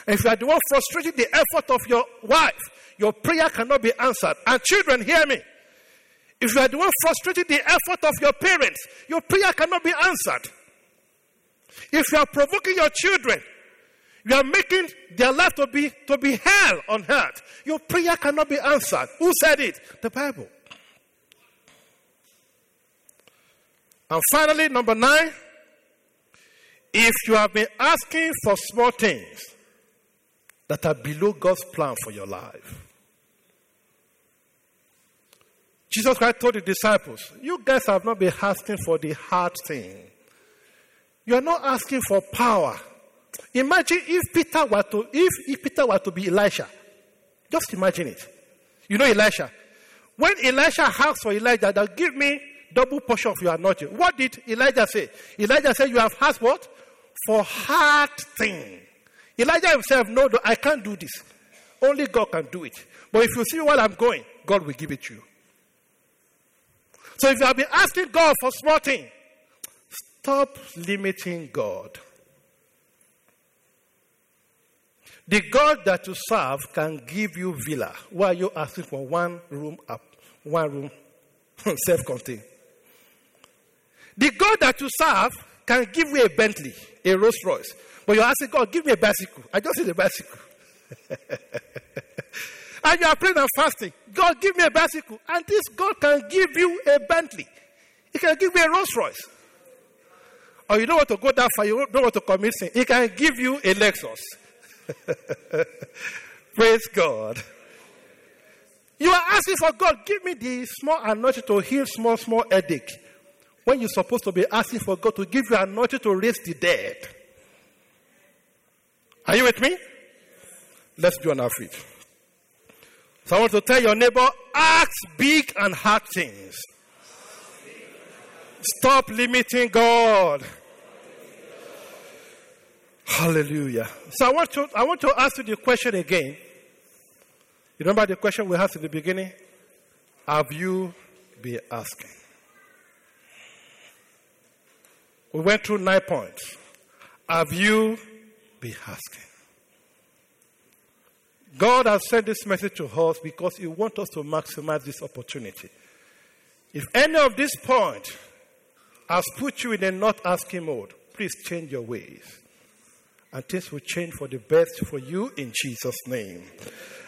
If you are the one frustrating the effort of your wife, your prayer cannot be answered. And children, hear me. If you are the one frustrating the effort of your parents, your prayer cannot be answered. If you are provoking your children, you are making their life to be, to be hell on earth. Your prayer cannot be answered. Who said it? The Bible. And finally, number nine, if you have been asking for small things that are below God's plan for your life, Jesus Christ told the disciples, You guys have not been asking for the hard thing. You are not asking for power. Imagine if Peter were to if, if Peter were to be Elisha. Just imagine it. You know Elisha. When Elisha asked for Elijah that give me double portion of your anointing, what did Elijah say? Elijah said, You have asked what? For hard thing. Elijah himself, no, no, I can't do this. Only God can do it. But if you see where I'm going, God will give it to you. So if you have been asking God for small thing, stop limiting God. The God that you serve can give you villa while you're asking for one room up, one room self-contained. The God that you serve can give you a Bentley, a Rolls Royce, but you're asking God, give me a bicycle. I just need a bicycle. and you are praying and fasting. God, give me a bicycle. And this God can give you a Bentley. He can give you a Rolls Royce. Or you don't want to go that far, you don't want to commit sin. He can give you a Lexus. Praise God. You are asking for God, give me the small anointing to heal small, small headache. When you're supposed to be asking for God to give you anointing to raise the dead. Are you with me? Let's be on our feet. So I want to tell your neighbor, ask big and hard things. Stop limiting God. Hallelujah. So I want to I want to ask you the question again. You remember the question we asked in the beginning? Have you been asking? We went through nine points. Have you been asking? God has sent this message to us because He wants us to maximize this opportunity. If any of these points has put you in a not asking mode, please change your ways and things will change for the best for you in Jesus' name.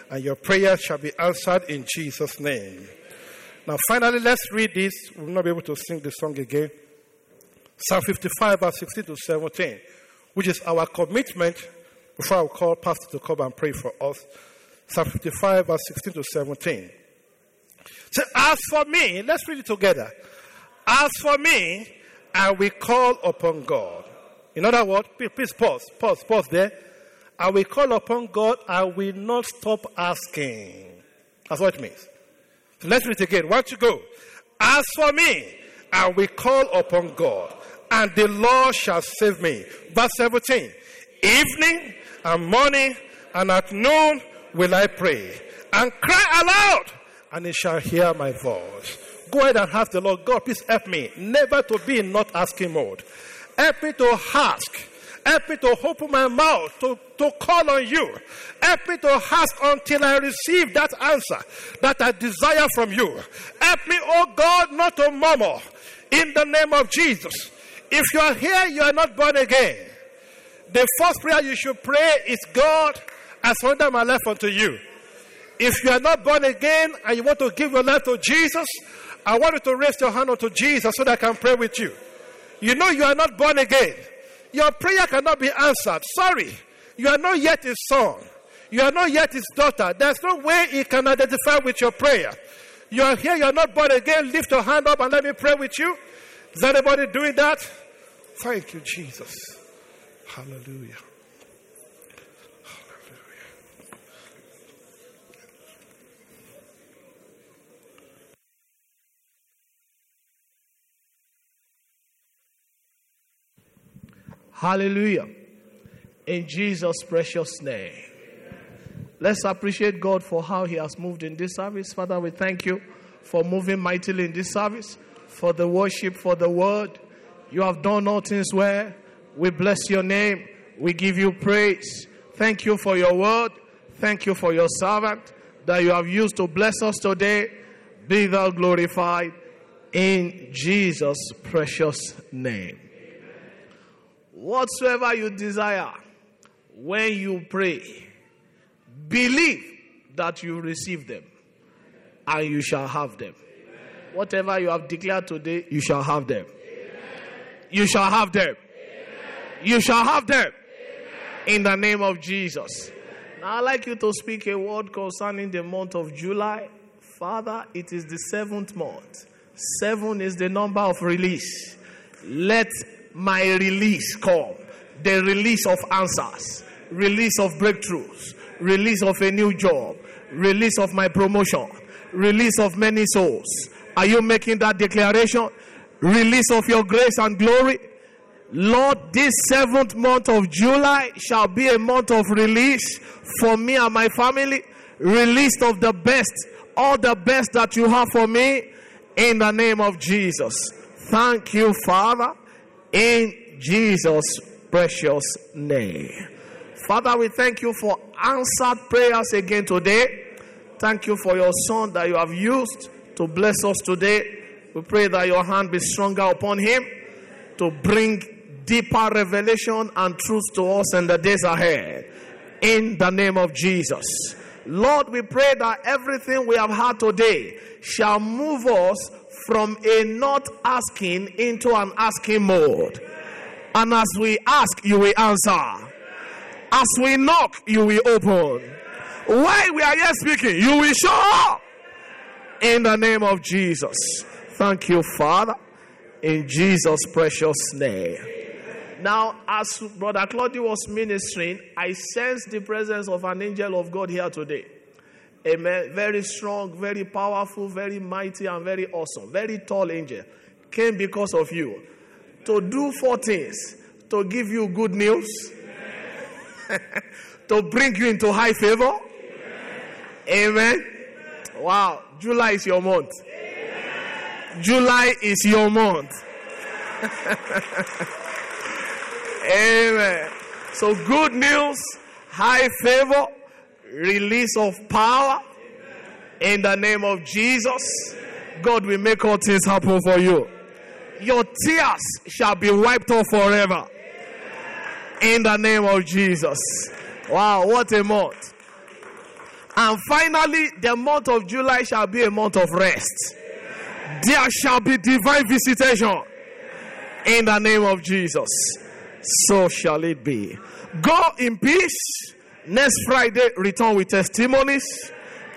And your prayers shall be answered in Jesus' name. Now, finally, let's read this. We'll not be able to sing the song again. Psalm 55, verse 16 to 17, which is our commitment before I call Pastor to come and pray for us. Psalm 55, verse 16 to 17. So, as for me, let's read it together. As for me, I will call upon God. In other words, please pause, pause, pause there. I will call upon God. I will not stop asking. That's what it means. So let's read it again. Why don't you go? As for me, I will call upon God, and the Lord shall save me. Verse 17. Evening and morning and at noon will I pray and cry aloud, and he shall hear my voice. Go ahead and ask the Lord, God, please help me never to be in not asking mode. Help me to ask. Help me to open my mouth to, to call on you. Help me to ask until I receive that answer that I desire from you. Help me, oh God, not to murmur in the name of Jesus. If you are here, you are not born again. The first prayer you should pray is God, I surrender my life unto you. If you are not born again and you want to give your life to Jesus, I want you to raise your hand unto Jesus so that I can pray with you. You know you are not born again. Your prayer cannot be answered. Sorry. You are not yet his son. You are not yet his daughter. There's no way he can identify with your prayer. You are here, you are not born again. Lift your hand up and let me pray with you. Is anybody doing that? Thank you, Jesus. Hallelujah. Hallelujah. In Jesus' precious name. Let's appreciate God for how He has moved in this service. Father, we thank you for moving mightily in this service, for the worship, for the word. You have done all things well. We bless your name. We give you praise. Thank you for your word. Thank you for your servant that you have used to bless us today. Be thou glorified in Jesus' precious name. Whatsoever you desire, when you pray, believe that you receive them and you shall have them. Amen. Whatever you have declared today, you shall have them. Amen. You shall have them. Amen. You shall have them. In the name of Jesus. Now, I'd like you to speak a word concerning the month of July. Father, it is the seventh month. Seven is the number of release. Let my release come. The release of answers, release of breakthroughs, release of a new job, release of my promotion, release of many souls. Are you making that declaration? Release of your grace and glory. Lord, this seventh month of July shall be a month of release for me and my family. Release of the best, all the best that you have for me in the name of Jesus. Thank you, Father in Jesus' precious name. Father, we thank you for answered prayers again today. Thank you for your son that you have used to bless us today. We pray that your hand be stronger upon him to bring deeper revelation and truth to us in the days ahead. In the name of Jesus. Lord, we pray that everything we have had today shall move us from a not asking into an asking mode. And as we ask, you will answer. As we knock, you will open. While we are here speaking, you will show up. In the name of Jesus. Thank you, Father. In Jesus' precious name. Now, as Brother Claudio was ministering, I sensed the presence of an angel of God here today. Amen. Very strong, very powerful, very mighty, and very awesome. Very tall angel came because of you to do four things to give you good news, to bring you into high favor. Amen. Wow. July is your month. July is your month. Amen. So, good news, high favor release of power in the name of Jesus. God will make all things happen for you. Your tears shall be wiped off forever in the name of Jesus. Wow, what a month! And finally, the month of July shall be a month of rest. There shall be divine visitation in the name of Jesus. So shall it be. Go in peace. Next Friday, return with testimonies.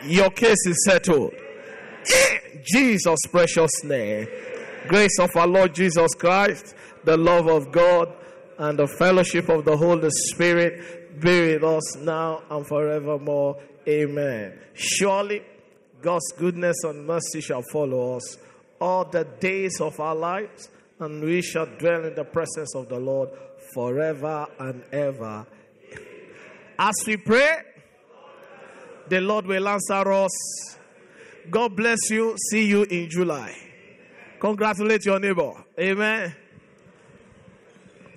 Your case is settled. In Jesus' precious name. Grace of our Lord Jesus Christ, the love of God, and the fellowship of the Holy Spirit be with us now and forevermore. Amen. Surely God's goodness and mercy shall follow us all the days of our lives, and we shall dwell in the presence of the Lord forever and ever. As we pray, the Lord will answer us. God bless you. See you in July. Congratulate your neighbor. Amen.